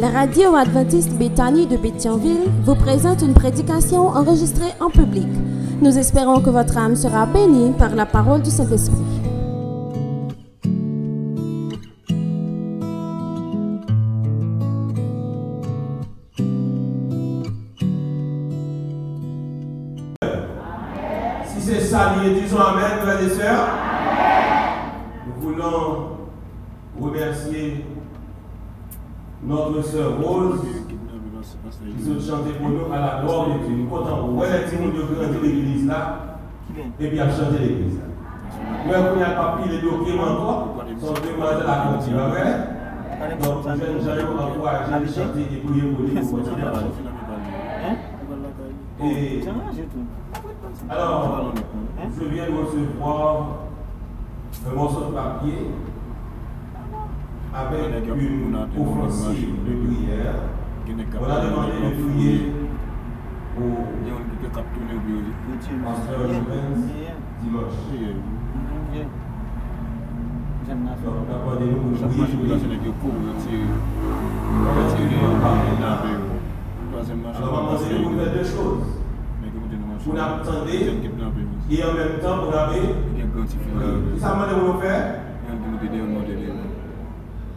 La radio adventiste Béthanie de Béthionville vous présente une prédication enregistrée en public. Nous espérons que votre âme sera bénie par la parole du Saint-Esprit. Si c'est ça, disons Amen, frères et sœurs. Nous voulons remercier notre sœur Rose qui se chantait pour nous à la gloire de Dieu. Nous comptons pour les petits de grandir l'église là et puis à chanter l'église là. Nous avons pas pris les documents quoi, sont demandés à la continuer. Donc, jeunes gens ont encouragé à chanter et prier pour lui pour continuer à chanter. Et alors, je viens de recevoir un morceau de papier avec une offensive de prière. On a demandé de prier. Au Pasteur Joubens dimanche. Donc, d'abord, nous prions. Alors, on va penser pour faire deux choses. Vous attendre. Et en même temps vous la paix. Ça m'a demandé de faire.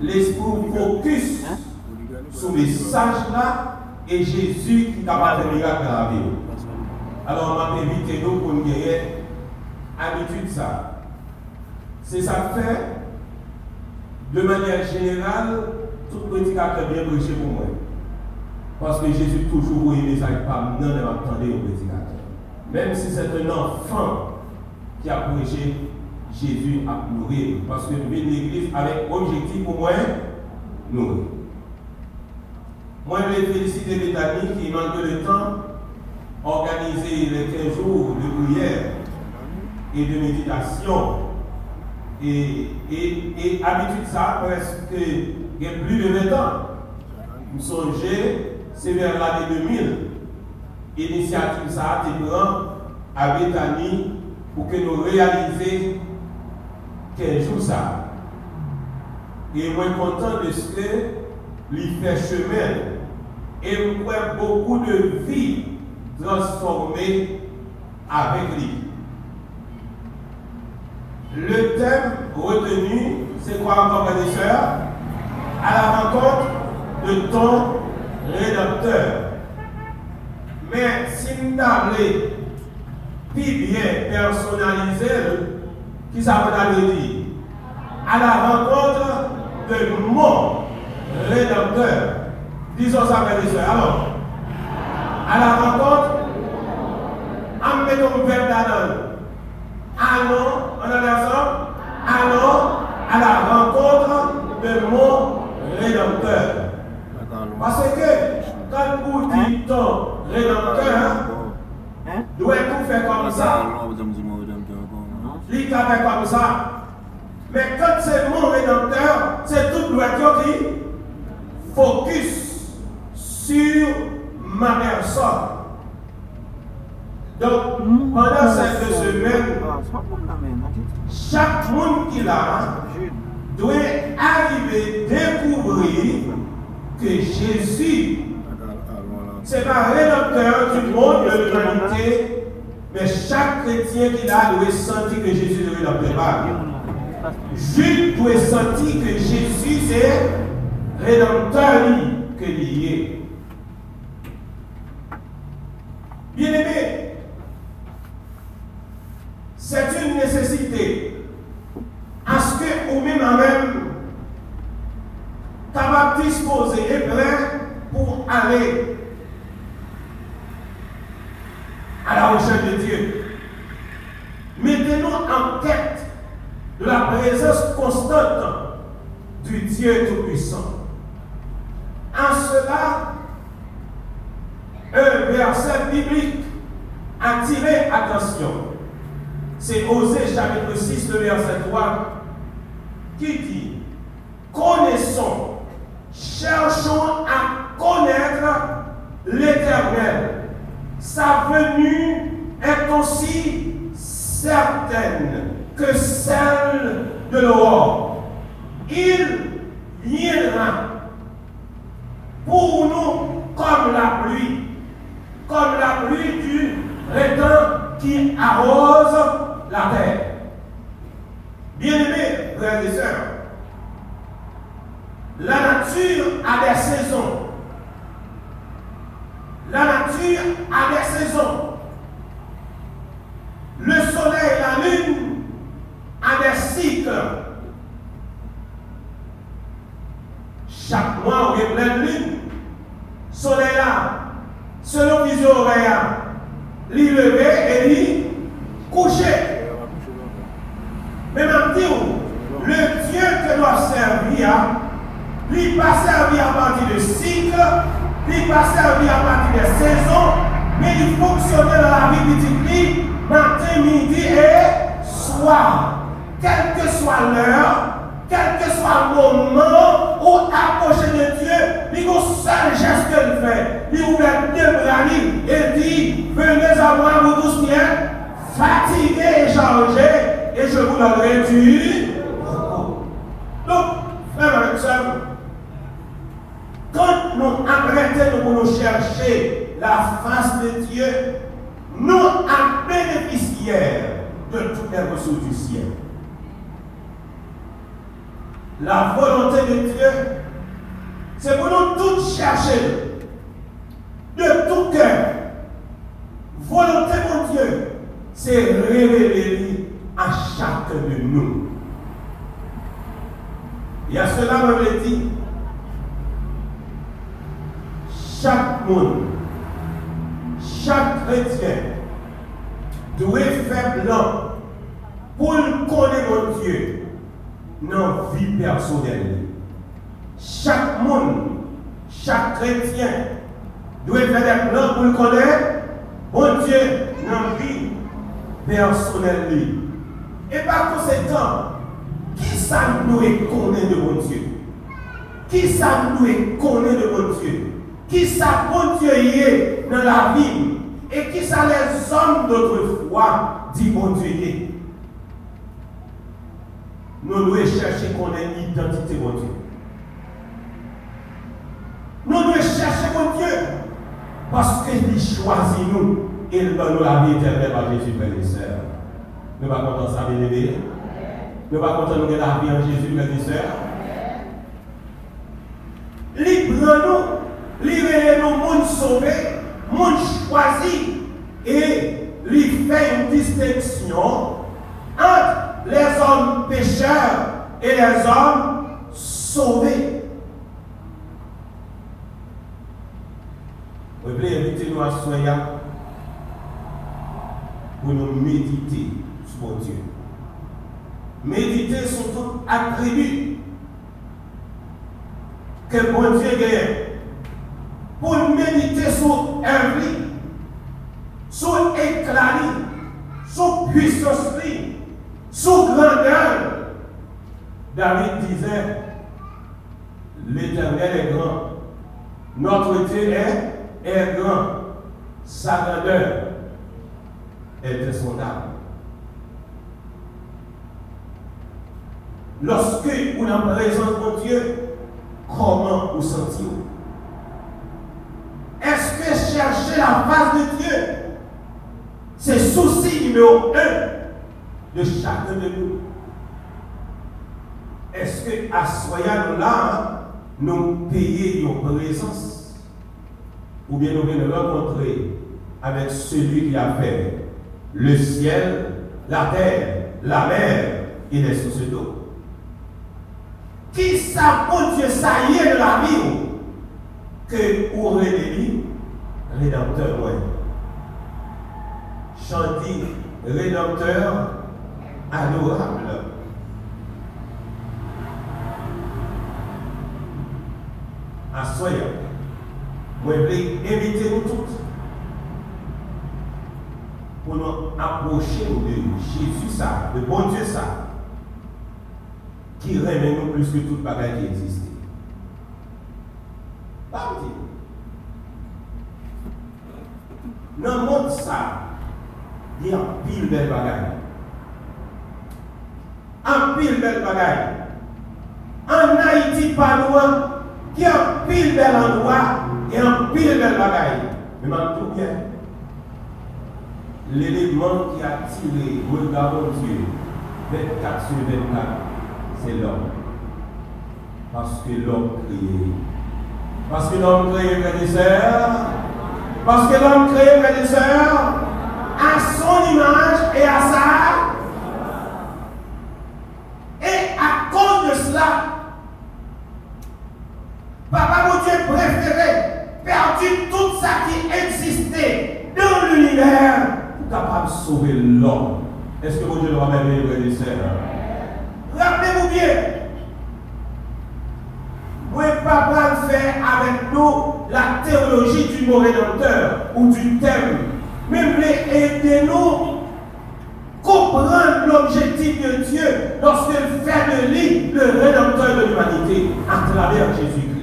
L'esprit focus sur le message là et Jésus qui t'a pas fait miracle dans la vie. Alors, on va éviter nous pour nous habitude ça. C'est ça que fait, de manière générale, tout prédicateur bien prêché pour moi. Parce que Jésus toujours voyait les messages par non attendez au prédicateur. Même si c'est un enfant qui a prêché, Jésus a Parce que nous l'église avec objectif pour moi, nourrir. Moi, je vais féliciter les amis qui, malgré le temps, organiser les 15 jours de prière et de méditation. Et, et, habitude ça, presque il y a plus de 20 ans. Vous songez, c'est vers l'année 2000. Initiative ça a été prise à Bethany pour que nous réalisions 15 jours ça. Et moi content de ce que lui fait chemin. Et vois beaucoup de vies transformées avec lui. Le thème retenu, c'est quoi encore, mes sœurs? À la rencontre de ton rédempteur. Mais si nous avons bien personnalisé, qui veut dire À la rencontre de mon rédempteur. Disons ça, mes sœurs. Alors, à la rencontre, en mettant un verbe d'Adam. Allons, on a ensemble, allons à la rencontre de mon rédempteur. Parce que quand vous dites ton rédempteur, doit tout faire comme ça? Comme ça. Mais quand c'est mon rédempteur, c'est tout doit qui focus sur ma personne. Donc, pendant cette semaine, chaque monde qui l'a doit arriver découvrir que Jésus, c'est pas rédempteur du monde de l'humanité, mais chaque chrétien qui l'a doit sentir que Jésus est le. Jude doit sentir que Jésus c'est rédempteur que lié. Bien aimé, c'est une nécessité. À ce que ou même en même, capable disposé et prêt pour aller à la recherche de Dieu. Mettez-nous en de la présence constante du Dieu Tout-Puissant. En cela, un verset biblique a tiré attention. C'est Osée chapitre 6, le verset 3, qui dit, connaissons, cherchons à connaître l'Éternel. Sa venue est aussi certaine que celle de l'aurore. Il viendra pour nous comme la pluie, comme la pluie du printemps qui arrose la terre. Bien-aimés, frères et sœurs, la nature a des saisons. La nature a des saisons. Le soleil et la lune a des cycles. Chaque mois, on a plein de lune. Soleil là, selon vision horaire, l'y lever et l'y coucher. Mais maintenant, le Dieu que doit servir, lui pas servi à partir de cycle, lui pas servi à partir des saisons, mais il fonctionne dans la vie petit matin, midi et soir. Quelle que soit l'heure, quel que soit le moment où approcher de Dieu, il y seul geste qu'il fait. Il ouvre deux bras et dit Venez à moi, vous tous bien, fatigués et chargés, et je vous donnerai du Donc, frère soeur, quand nous arrêtons pour nous chercher la face de Dieu, nous sommes bénéficiaires de toutes les ressources du ciel. La volonté de Dieu, c'est pour nous tous chercher de tout cœur. Volonté de Dieu, c'est révéler à chacun de nous. Et à cela, on me dit, chaque chrétien doit faire blanc pour connaître mon Dieu dans la vie personnelle. Chaque monde, chaque chrétien doit faire des plans pour connaître mon Dieu dans la vie personnelle. Et par conséquent, qui ça nous connaît de mon Dieu? Qui ça nous connaît de mon Dieu? Qui ça est dans la vie et qui ça les hommes d'autrefois bon Dieu Nous devons chercher qu'on ait une identité bon Dieu. Nous devons chercher mon Dieu parce qu'il choisit nous et il donne nous la vie éternelle par Jésus, frères. Nous ne pas content ça. Nous ne pas content de la vie en Jésus, frères et. Libre nous libérer nos sauvés, monde choisi, et lui fait une distinction entre les hommes pécheurs et les hommes sauvés. Vous inviter nous à soigner pour nous méditer sur Dieu. Méditer sur tout attribut que bon Dieu gagne pour méditer sur vie, sur éclat, sur puissance, sur grandeur. David disait, l'éternel est grand. Notre Dieu est, est grand. Sa grandeur est insondable. Lorsque vous en présence de Dieu, comment vous sentez-vous est-ce que chercher la face de Dieu, c'est souci numéro un de chacun de nous? Est-ce que à soyons là, nous payons nos présence Ou bien nous venons rencontrer avec celui qui a fait le ciel, la terre, la mer et les sources d'eau Qui ça, Dieu, ça y est de la vie? Que Aurélie, rédempteur, ouais. Chanty, rédempteur, adorable. À. Moi, je vais inviter nous tous pour nous approcher de Jésus, ça, de bon Dieu, ça, qui remet nous plus que toute bagaille qui existe. Pas Dans le monde, ça, il y a pile belle bagaille. Un pile belle bagaille. En Haïti, pas loin, y a pile bel endroit et un pile belle bagaille. Mais maintenant, tout bien l'élément qui a tiré le regard Dieu 24 sur 24, c'est l'homme. Parce que l'homme créé. Parce que l'homme créé, frères et sœurs. Parce que l'homme créé, frères et sœurs, à son image et à sa. Et à cause de cela, Papa mon Dieu préféré, perdu tout ça qui existait dans l'univers capable de sauver l'homme. Est-ce que vous Dieu le ramène, frères et sœurs? Rappelez-vous bien, vous ne pas faire avec nous la théologie du rédempteur ou du thème, mais vous aider nous comprendre l'objectif de Dieu lorsqu'il fait de lui le rédempteur de l'humanité à travers Jésus-Christ.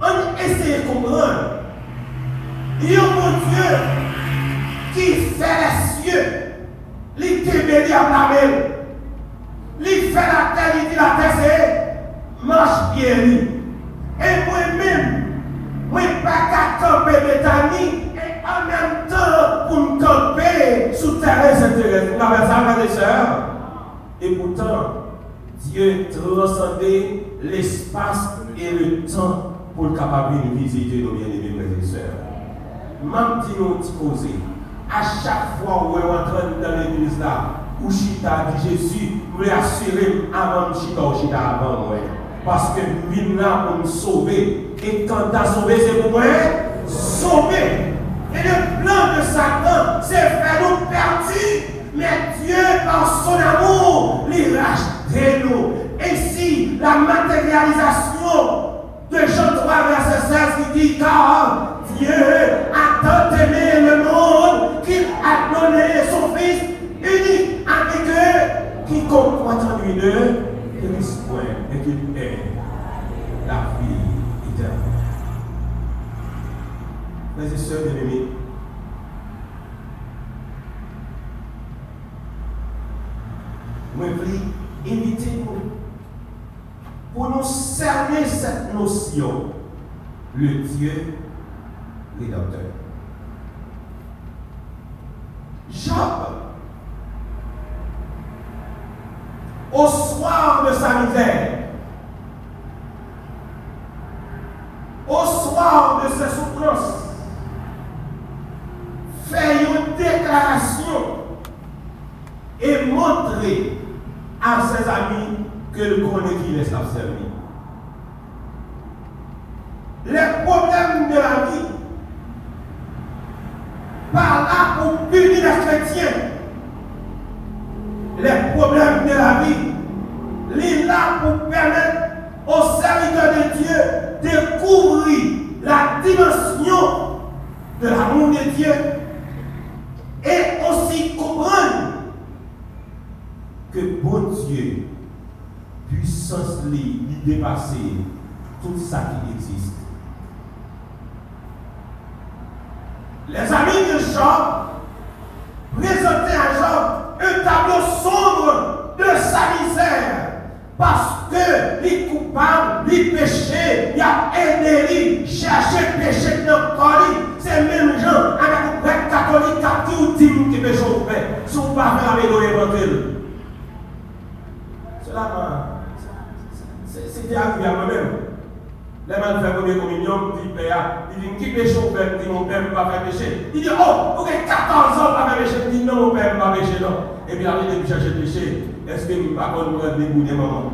On essaie de comprendre il y a mon Dieu qui fait les cieux, qui bénit à la qui fait la terre, il dit la terre c'est marche bien. Et moi-même, moi pas qu'à camper Bethany et en même temps pour me camper sous terre ça, frères et sœurs? Et pourtant, Dieu transcendait l'espace et le temps pour le capable de visiter nos bien-aimés frères et sœurs même dit nous poser. À chaque fois où on entre dans l'église là, où Chita dit Jésus, vous assurer avant Chita ou Chita avant moi. Parce que nous là pour nous sauver. Et quand tu as sauvé, c'est pour moi. Et le plan de Satan, c'est faire nous perdus. Mais Dieu, par son amour, les rachète nous. Et si la matérialisation de Jean 3, verset 16, qui dit Car Dieu a tant aimé le monde qu'il a donné son Fils unique avec eux, quiconque croit en lui ne périsse Mes et sœurs bien-aimés, moi je nous pour nous cerner cette notion, le Dieu rédempteur. Job, au soir de sa misère, au soir de sa souffrance, fait une déclaration et montrer à ses amis que le connaît qui les a servi. Les problèmes de la vie par là pour punir les chrétiens. Les problèmes de la vie, il là pour permettre aux serviteurs de Dieu de découvrir la dimension de l'amour de Dieu et aussi comprendre que bon Dieu, puissance lui, dépasser tout ça qui existe. Les amis de Job présentaient à Job un tableau sombre de sa misère. Parce que les coupables, les péchés, il y a aidé, chercher péché dans le corps. C'est même gens avec le catholique qui ont dit qui péché fait. Si vous ne pas avec nous, Cela c'était arrivé à moi-même. Les gens font première communion, dit Père, il dit qui péché au père, dit mon père ne pas faire péché. Il dit oh, vous avez 14 ans pas faire péché. Il dit non, mon père ne pas péché, non. Et puis après, il chercher péché. Est-ce que nous pas qu'on nous dégoûter maman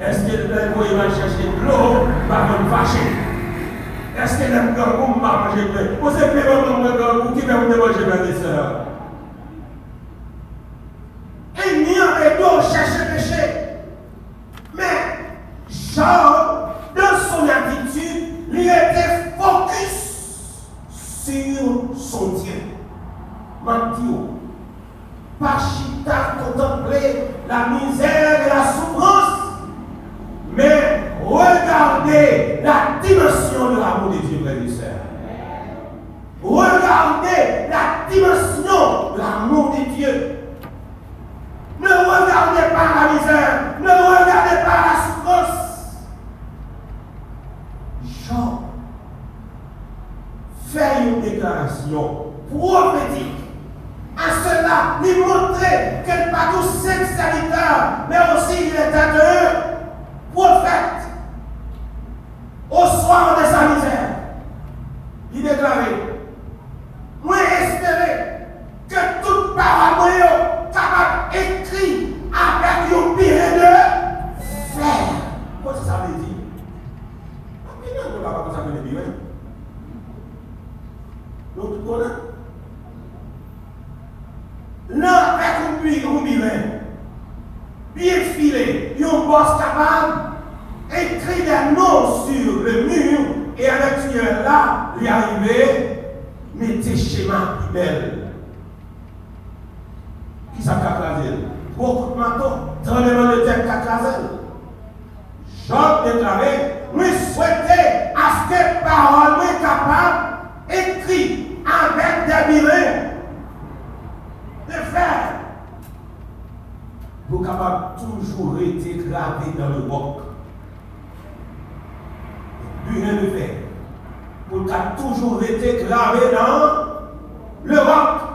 Est-ce que nous il va chercher de l'eau, pas qu'on fâcher Est-ce que nous ne pas manger de l'eau? Vous savez, maman, qui va vous manger, et sœurs? that pour capable toujours été gravé dans le roc. Burin de fer. Pour capable toujours été gravé dans le boc.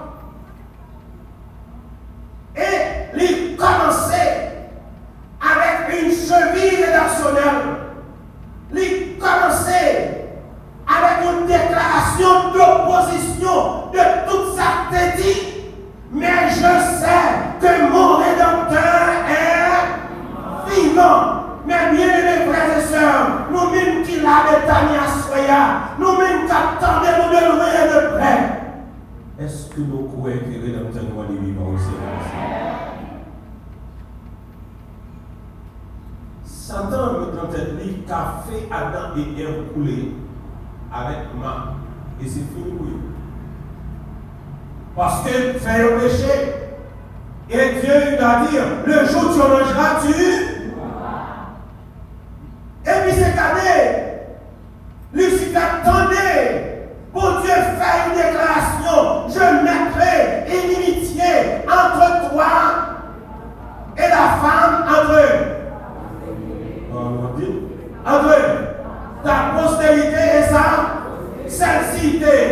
sentite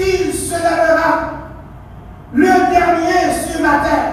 Il se lèvera le dernier ce terre.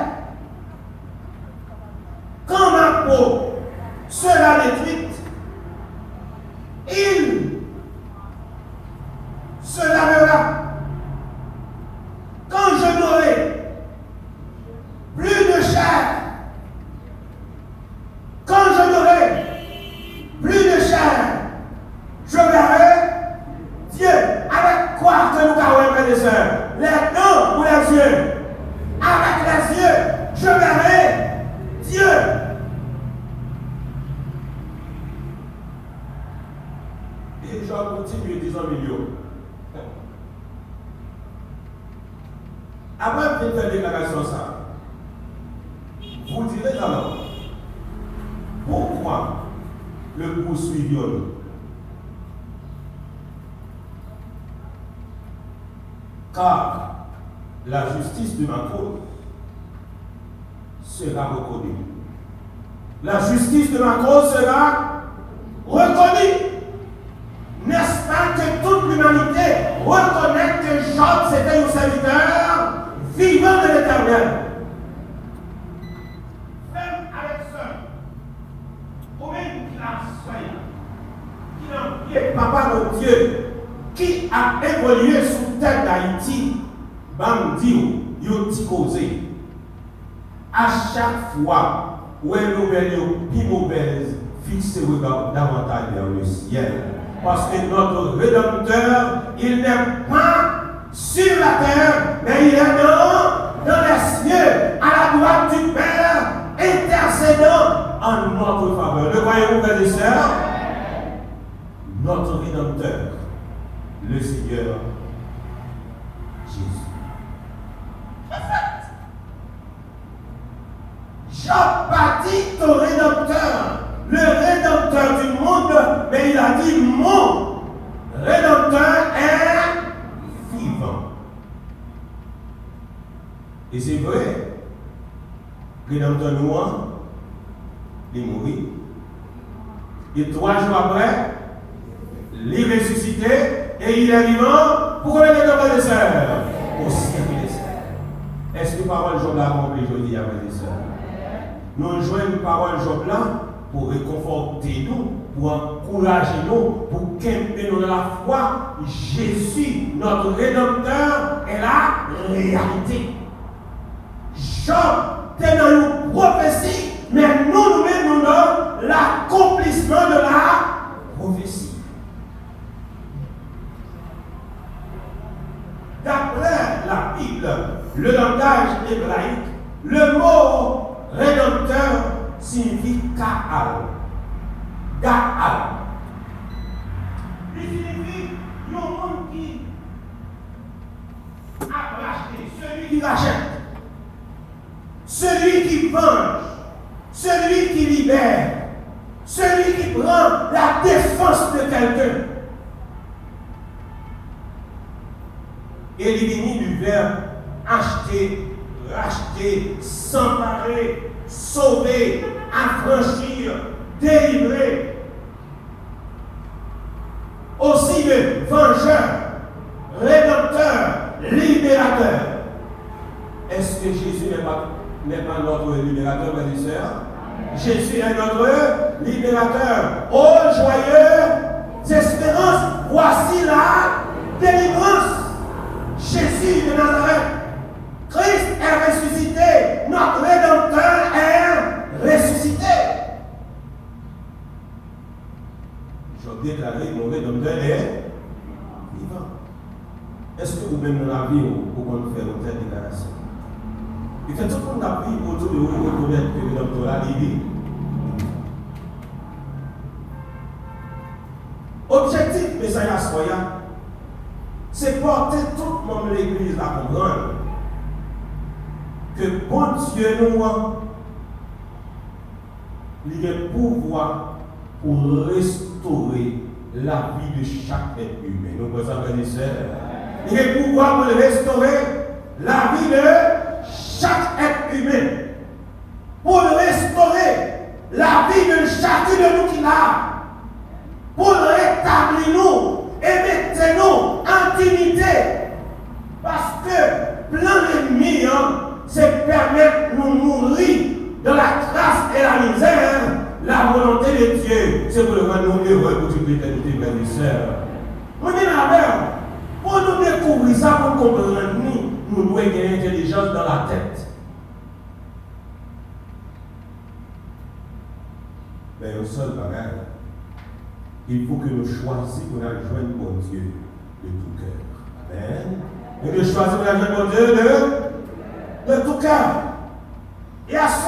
Papa mon Dieu, qui a évolué sous terre d'Haïti, bam yo causé. À chaque fois où elle nouvelle plus mauvaise, fixe regard davantage vers le ciel. Parce que notre Rédempteur, il n'est pas sur la terre, mais il est dans, dans les cieux, à la droite du Père, intercédant en notre faveur. Le voyez-vous, frères et sœurs? Notre Rédempteur, le Seigneur Jésus. Pas dit au Rédempteur, le Rédempteur du monde, mais il a dit mon Rédempteur est vivant. Et c'est vrai, Rédempteur noir, il est mort. Et trois jours après, il est ressuscité et il est vivant. Pourquoi il est dans les sœurs Au ciel des Est-ce que parole Job l'a accompli aujourd'hui avec les sœurs nous jouons parole Job là pour réconforter nous, pour encourager nous, pour qu'aimer nous dans la foi. Jésus, notre Rédempteur, est la réalité. Job est dans une prophétie, mais nous, nous nous dans l'accomplissement de la prophétie. D'après la Bible, le langage hébraïque, le mot Rédempteur signifie Kaal. Kaal. Il signifie un monde qui a racheté, celui qui rachète, celui qui venge, celui qui libère, celui qui prend la défense de quelqu'un. Éliminer du verbe acheter racheter, s'emparer, sauver, affranchir, délivrer. Aussi le vengeur, rédempteur, libérateur. Est-ce que Jésus n'est pas, pas, notre libérateur, mes sœurs? Jésus est notre libérateur. Oh joyeux espérance, voici la délivrance. Jésus de Nazareth Christ est ressuscité. Notre Rédempteur est ressuscité. Je déclaré mon Rédempteur est vivant. Est-ce que vous-même dans la vie, vous pouvez faire une telle déclaration? Et fait tout le monde a pris autour de vous reconnaître que le Rédempteur a vivant. Objectif Messiah Soya, c'est porter tout le monde de l'Église à comprendre que bon Dieu nous il a pouvoir pour restaurer la vie de chaque être humain. Nous pouvons Il a pouvoir pour restaurer la vie de chaque être humain. Pour restaurer la vie de chacun de nous qui l'a. Pour rétablir nous et mettre nous en dignité. Parce que plein d'ennemis, hein, c'est permettre de nous mourir dans la grâce et la misère. La volonté de Dieu, c'est pour le nous heureux pour toute l'éternité, frères et sœurs. On est là Pour nous découvrir ça, pour comprendre nous, nous devons gagner l'intelligence dans la tête. Mais au seul bagage, il faut que nous choisissions pour joindre bon Dieu de tout cœur. Amen. Et nous choisissons pour joindre bon Dieu de de tout cœur.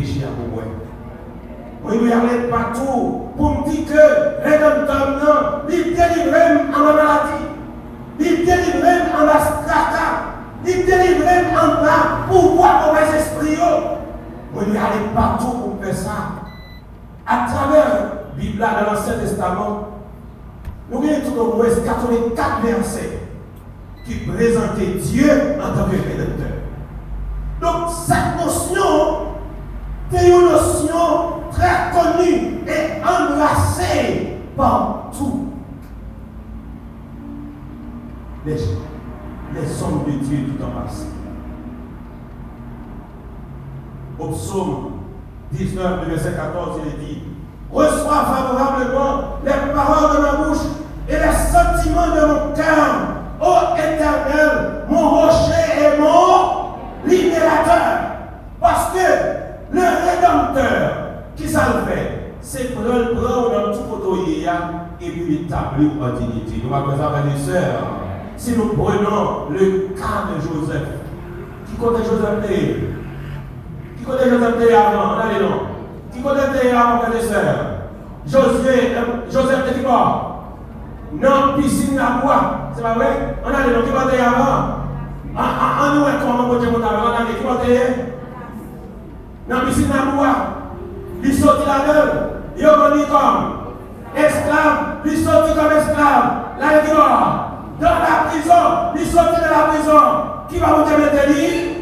Péchés à vous. Oui, oui, allez partout pour me dire que rédempteur, non, il délivre en ma maladie. Il délivre en la strata. Il délivre en la pouvoir mauvais esprit. Oui, oui, allez partout pour faire ça. À travers la Bible dans l'Ancien Testament, nous avons tout au moins 84 versets qui présentaient Dieu en tant que rédempteur. Donc, cette notion c'est une notion très connue et embrassée par tous les, les hommes de Dieu du temps passé. Au psaume 19, verset 14, il est dit Reçois favorablement les paroles de ma bouche Nous sœurs. Si nous prenons le cas de Joseph, qui connaît Joseph Qui connaît Joseph avant Allez non. Qui connaît avant les sœurs Joseph, Joseph était mort. Non, piscine à. C'est pas vrai? On a les noms qui connaît avant? En nous, comment on peut avant On a les qui dans la piscine à il sortit la gueule, il est comme esclave, il sortit comme esclave, là il dit dans la prison, il sortit de la prison, qui va vous dire maintenant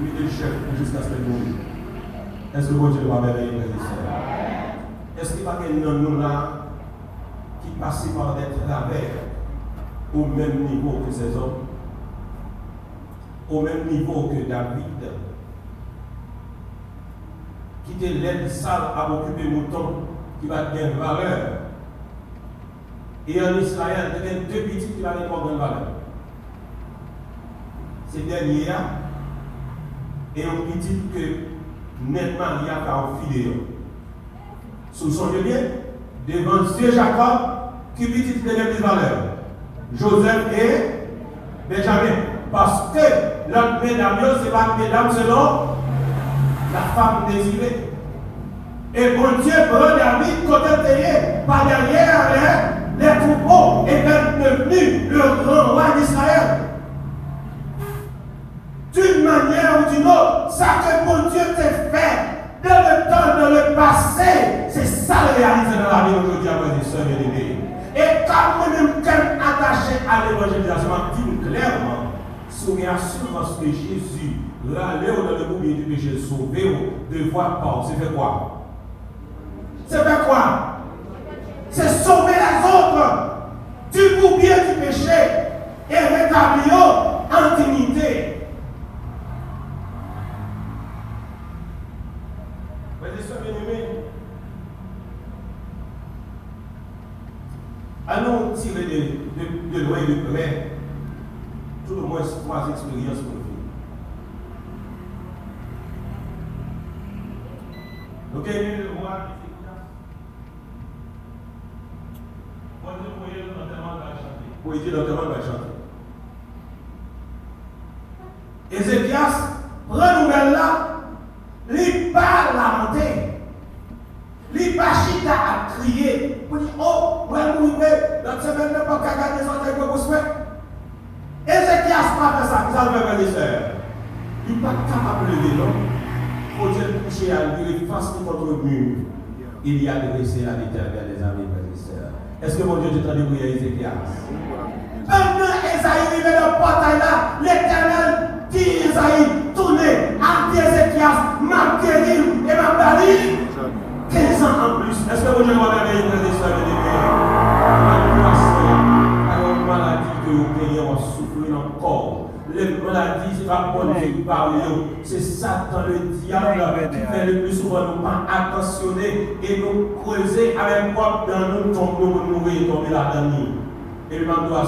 Il est chef jusqu'à ce qu'il Est-ce que vous Dieu va les Est-ce qu'il n'y a pas quelqu'un nous là qui passe par des travers au même niveau que ces hommes, au même niveau que David? Qui était l'aide sale à occuper mouton qui va gagner valeur. Et en Israël, il y a deux petits qui vont grande valeur. Ces derniers et un petit que nettement il y a enfiler. Sous son bien, devant Dieu Jacob, qui petit de la valeur. Joseph et Benjamin. Parce que l'autre mesdames, ce n'est pas mesdames selon la femme désirée. Et bon Dieu prend David côté par derrière les, troupeaux et est devenu le grand roi d'Israël. D'une manière ou d'une autre, ça que bon Dieu t'a fait dans le temps, dans le passé, c'est ça le réaliser dans la vie aujourd'hui, à mes soeurs et Et quand moi-même, quand attaché à l'évangélisation, dis clairement, sous l'assurance que Jésus L'aller dans le boubier du péché, sauver, devoir pas, c'est fait quoi? C'est fait quoi? C'est sauver les autres du boubier du péché et rétablir en dignité. Allons tirer de, de, de loin et de près tout le moins trois expériences pour Ok, le Dire l'enterrement va chanter. Ézéchias prend nouvelle là, il parle la montée. Il pas chita à crier pour dire Oh, moi, je vais dans cette semaine, pas qu'à gagner son temps pour vous Ézéchias pas fait ça, ça le fait les. Il n'est pas capable de lever l'homme faut Dieu toucher à lui, face contre mur, il y a dressé à l'éternel des amis. Est-ce que mon Dieu t'entend prier Ézéchias? Pendant Esaïe est dans le portail là, l'éternel dit Esaïe, tournez, à Ézéchias, m'a guéri et m'a bali 15 ans en plus. Est-ce que mon Dieu va merveiller, frères et sœurs, bien Alors, maladie que vous payez en c'est pas bon Dieu par C'est Satan, le diable, qui fait le plus souvent nous pas attentionner et nous creuser avec quoi dans nous tomber, nous tomber là-dedans. Et le manteau à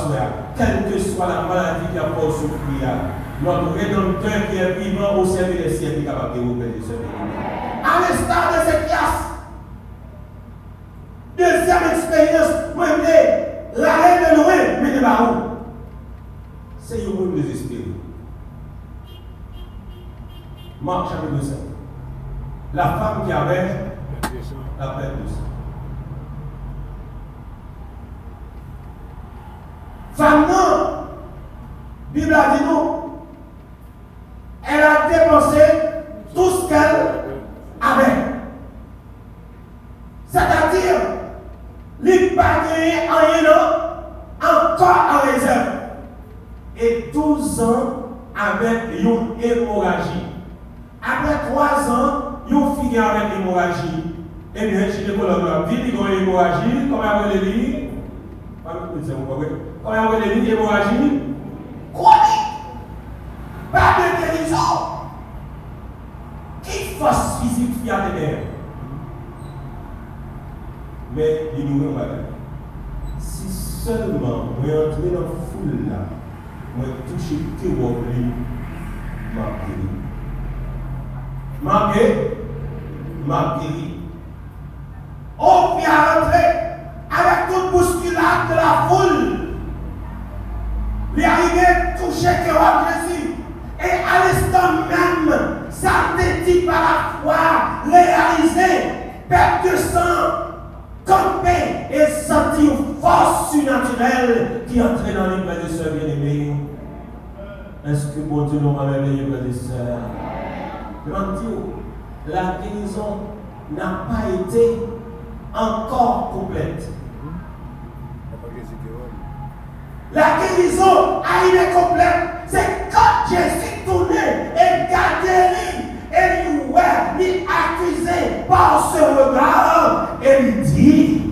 quelle que soit la maladie qui a pour souffrir, notre Rédempteur qui est vivant au service des cieux est capable de vous de ce À l'instar de cette classe, deuxième expérience, moi, la reine de loin, mais de baron. C'est un monde désespéré. Marc chapitre 5. La femme qui avait la perte de sang. Femme non, Bible a dit nous, elle a dépensé tout ce qu'elle avait. C'est-à-dire, les pas en rien encore en réserve. Et 12 ans avec une hémorragie. Après 3 ans, une fille avec hémorragie. Eh bien, chez les colonnes, dit qu'il y a une hémorragie, comment elle va le dire Comment elle va le dire, hémorragie Chronique. Pas de guérison. Qui force physique qui a des Mais il nous madame. Si seulement vous entrez dans la foule là, vous touchez que vous m'a guéri. M'a guéri. M'a guéri. On vient rentrer avec toute bousculade de la foule. Il arrivé toucher que Jésus. Et à l'instant même, ça dit par la foi, réalisé, perte de sang, camper et sentir une force surnaturelle qui entrait dans les frères et sœurs bien-aimés. Est-ce que bon Dieu nous va réveiller, frères et la guérison n'a pas été encore complète. La guérison a été complète. C'est quand Jésus tournait et gardait et lui, ouais, lui accusé par ce regard et lui dit,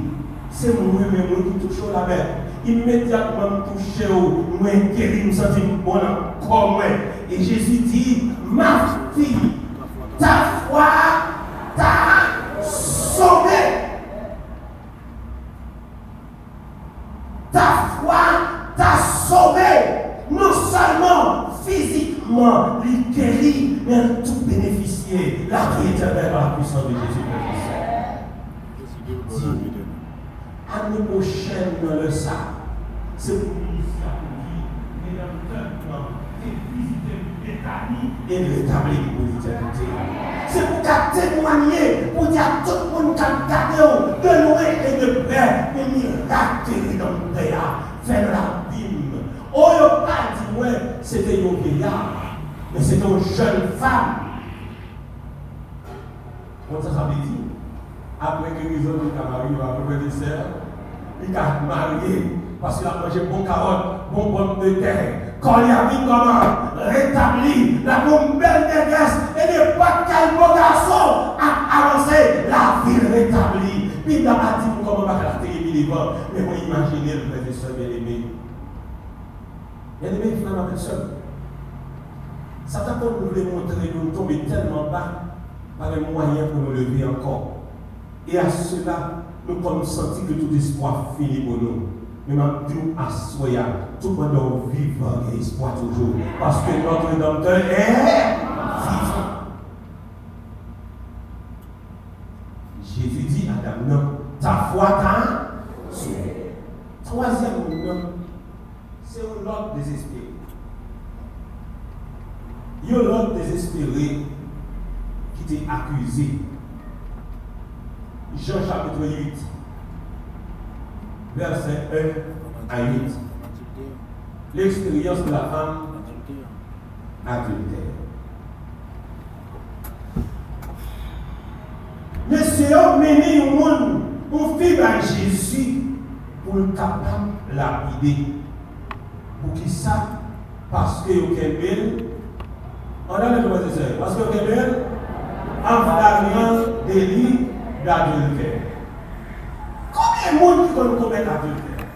c'est moi même qui touche la mer. Immédiatement touché au moi guéri, me senti bon encore. Et Jésus dit, ma fille, ta foi t'a sauvé. Ta foi t'a sauvé. Non seulement physiquement, il guérit, mais tout bénéficier la vie éternelle par la puissance de Jésus-Christ. Année prochaine dans le sac, c'est pour ça pour dire, et rétablir l'éternité. C'est pour témoigner, pour dire à tout le monde qui a de loin et de près, mais miracle dans le pays, faire la bime. Oh, il n'a pas dit, ouais, c'était un vieillard, mais c'était une jeune femme. Comment ça veut dire? Après que les autres ont marié, après des sœurs, il a marié parce qu'il a mangé bon carotte, bon pomme de terre. Quand il a vu comment rétablir la belle négresse et ne pas quel beau garçon a avancé la ville rétablie. Puis il pas dit comment va. Mais vous imaginez le frère et soeur bien-aimé. Bien-aimé, finalement, personne. Satan nous voulait montrer nous tomber tellement bas par les moyens pour nous lever encore. Et à cela, nous avons senti que tout espoir finit pour nous. Mais maintenant, à soya, tout le monde vivant et espoir toujours. Parce que notre Rédempteur est vivant. Jésus dit à Adam, non, ta foi t'a sauvé. Troisième non, c'est un autre désespéré. Il y a un autre désespéré qui était accusé. Jean chapitre 8 verset 1 à 8. L'expérience de la femme adultère. Monsieur a mené au monde pour faire à Jésus pour le capable lapider. Pour qui ça? Parce que vous avez on a le droit de Parce que vous avez en flagrant délit d'adultère. Combien de monde qui peut commettre l'adultère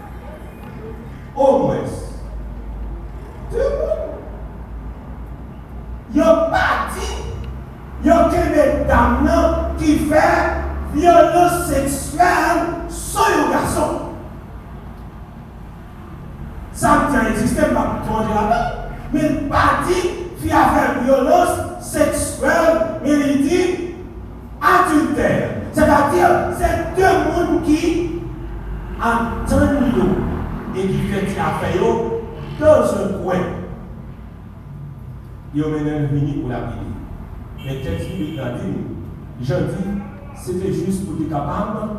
Au moins. Deux monde. Il n'y a pas dit. Il y a des dames qui fait violence sexuelle sur les garçons. manger là Mais pas dit, fille a fait violence sexuelle, mais il dit adultère. C'est-à-dire, c'est deux mondes qui entendent et qui fait affaire dans un coin. Ils ont maintenant venu pour la vie. Mais texte biblique a dit, je dis, c'était juste pour être capable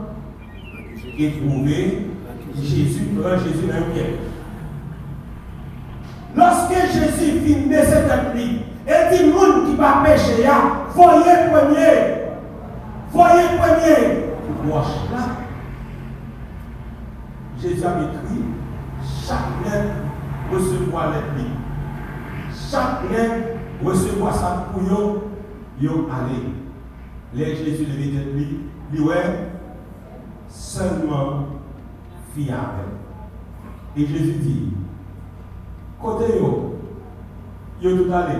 de trouver Jésus, prend Jésus dans un piège. Lorsque Jésus finit cette nuit, et dit, monde qui va pécher, voyez premier, voyez premier, wash là. Jésus a écrit, chacun recevoir l'ennemi. Chacun recevoir sa pour yo, yo aller. Les Jésus de lui, lui, ouais, seulement fiable. Et Jésus dit, côté yo, yo tout allé,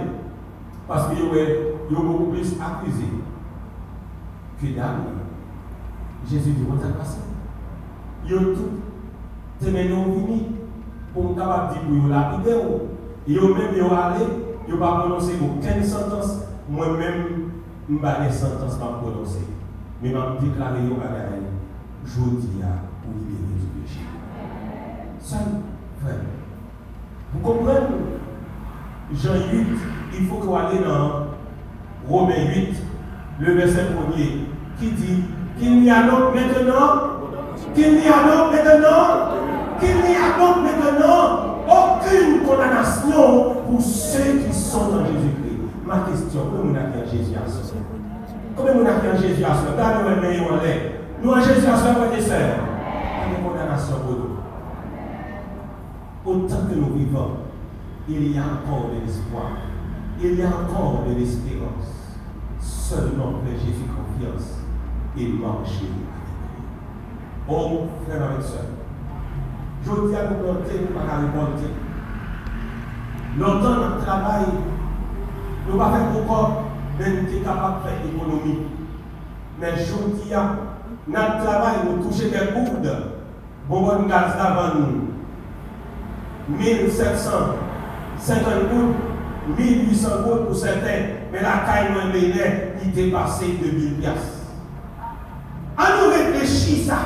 parce que yo est beaucoup plus accusé que d'amis. Jésus dit, on t'a passé? Yo tout, c'est maintenant venu pour capable dire pour lapider. Et yo même yo allé, yo pas prononcé aucune sentence, moi-même, je pas sentence pas prononcer. Mais je vais déclarer yo bagaille, je dis pour libérer du péché. Seul, frère. Vous comprenez? Jean 8, il faut qu'on aille dans Romains 8, le verset 1er, qui dit qu'il n'y a donc maintenant, qu'il n'y a donc maintenant, qu'il n'y a donc maintenant aucune condamnation pour ceux qui sont dans Jésus-Christ. Ma question, comment on a Jésus à Comment on a Jésus à ce Nous, en Jésus à sœurs, pas condamnation pour nous. Autant que nous vivons, il y a encore de l'espoir. Il y a encore de l'espérance. Seulement que Jésus confiance et lui. Oh, frère et sœur, je dis à nous planter, nous pas répondre. Longtemps le travail, nous ne pas faire encore, mais nous sommes capables de faire l'économie. Mais je dis à notre travail, nous touchons des coudes. Bon, on gaz avant nous. 1750 gouttes, 1800 gouttes pour certains, mais la caille bénée, il dépassait 2000 piastres. À nous réfléchir ça.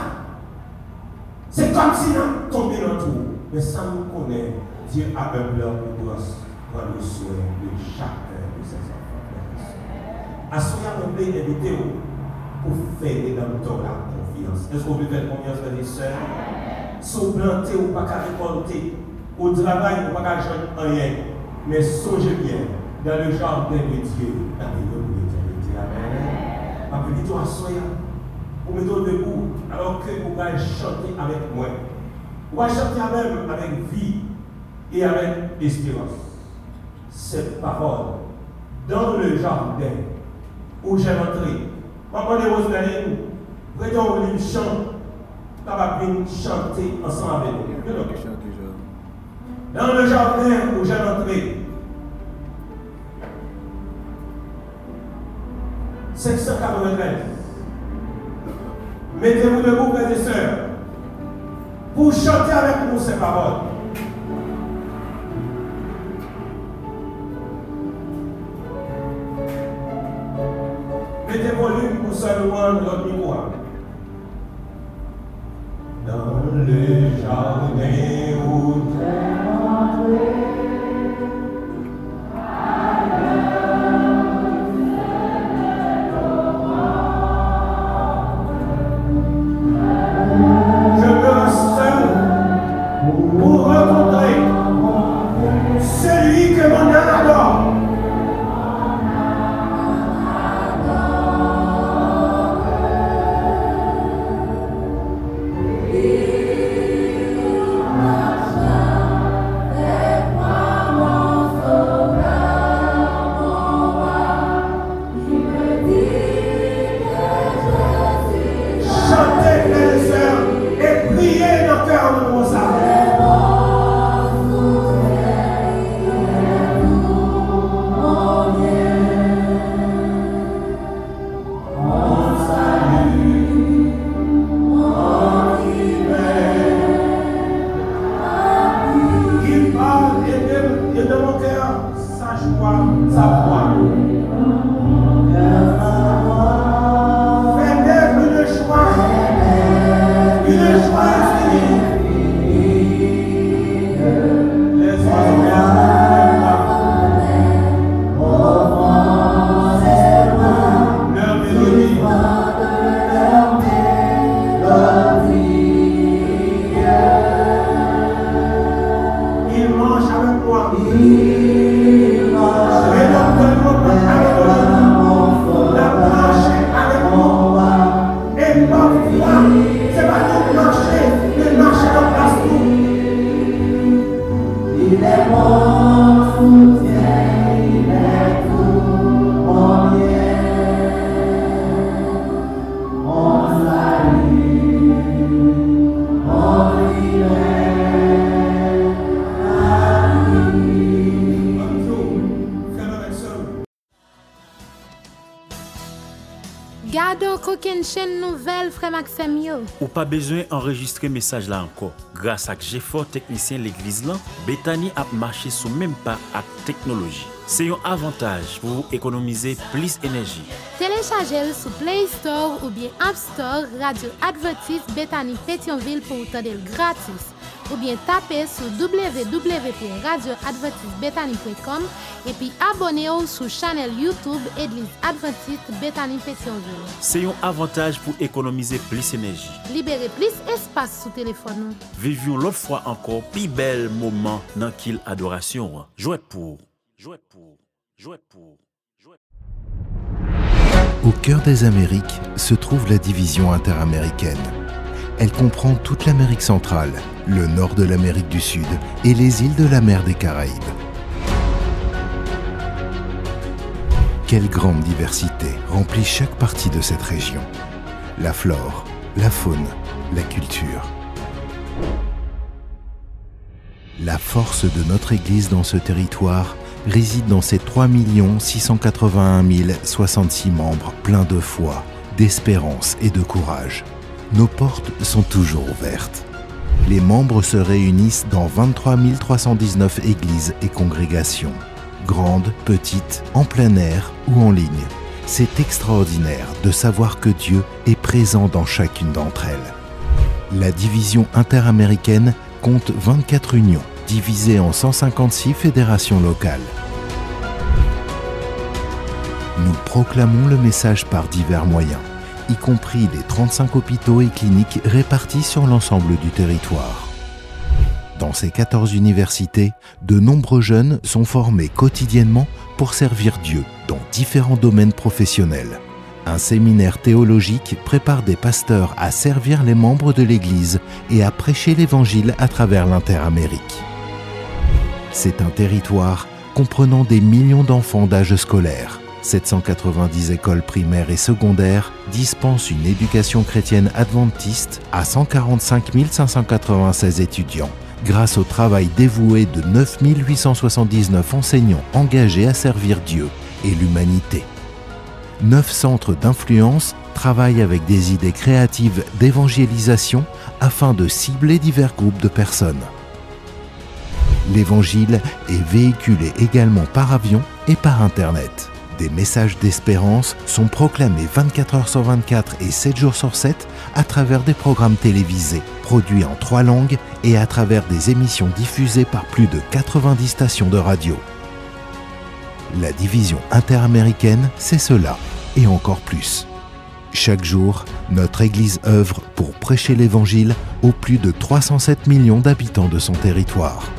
C'est comme si nous tombions dans tout. Mais ça nous connaît, Dieu a un plan pour prendre le soin de chacun de ses enfants. À ce moment, on peut inviter pour faire dans la confiance. Est-ce qu'on peut faire confiance, frères et sœurs? Sont plantés ou pas qu'à récolter. Au travail, peut pas jouer rien. Mais songez bien, dans le jardin de Dieu, dans le de l'éternité. Amen. Appelez-toi à soya. Vous mettez debout, alors que vous allez chanter avec moi. Vous allez chanter même avec vie et avec espérance. Cette parole, dans le jardin où j'ai entré, Maman de Rosemary, prêtons une chant, capable de chanter ensemble avec nous. Dans le jardin où j'ai entré, 593. Mettez-vous debout, frères et sœurs, pour chanter avec nous ces paroles. Mettez volume pour seulement notre mémoire. Ou pa bezwen enregistre mesaj la anko. Gras ak GFOR teknisyen l'Eglise lan, Betani ap mache sou menm pa ak teknoloji. Se yon avantage pou ekonomize plis enerji. Telechaje l sou Play Store ou bien App Store Radio Advertis Betani Petionville pou ou tadel gratis. Ou bien tape sou www.radioadvertisbetani.com et puis abonnez-vous sur la chaîne YouTube Église Adventiste Bethany Pétionville. C'est un avantage pour économiser plus d'énergie. Libérer plus d'espace sur téléphone. Vivez l'autre fois encore plus bel moment dans qu'il adoration. Jouez pour, jouez pour, jouez pour. Au cœur des Amériques se trouve la division interaméricaine elle comprend toute l'Amérique centrale, le nord de l'Amérique du Sud et les îles de la mer des Caraïbes. Quelle grande diversité remplit chaque partie de cette région. La flore, la faune, la culture. La force de notre Église dans ce territoire réside dans ses 3 681 066 membres pleins de foi, d'espérance et de courage nos portes sont toujours ouvertes. Les membres se réunissent dans 23 319 églises et congrégations, grandes, petites, en plein air ou en ligne. C'est extraordinaire de savoir que Dieu est présent dans chacune d'entre elles. La division interaméricaine compte 24 unions, divisées en 156 fédérations locales. Nous proclamons le message par divers moyens y compris les 35 hôpitaux et cliniques répartis sur l'ensemble du territoire. Dans ces 14 universités, de nombreux jeunes sont formés quotidiennement pour servir Dieu dans différents domaines professionnels. Un séminaire théologique prépare des pasteurs à servir les membres de l'Église et à prêcher l'Évangile à travers l'Interamérique. C'est un territoire comprenant des millions d'enfants d'âge scolaire, 790 écoles primaires et secondaires dispensent une éducation chrétienne adventiste à 145 596 étudiants grâce au travail dévoué de 9 879 enseignants engagés à servir Dieu et l'humanité. Neuf centres d'influence travaillent avec des idées créatives d'évangélisation afin de cibler divers groupes de personnes. L'Évangile est véhiculé également par avion et par Internet. Des messages d'espérance sont proclamés 24 heures sur 24 et 7 jours sur 7 à travers des programmes télévisés, produits en trois langues et à travers des émissions diffusées par plus de 90 stations de radio. La division interaméricaine, c'est cela, et encore plus. Chaque jour, notre Église œuvre pour prêcher l'Évangile aux plus de 307 millions d'habitants de son territoire.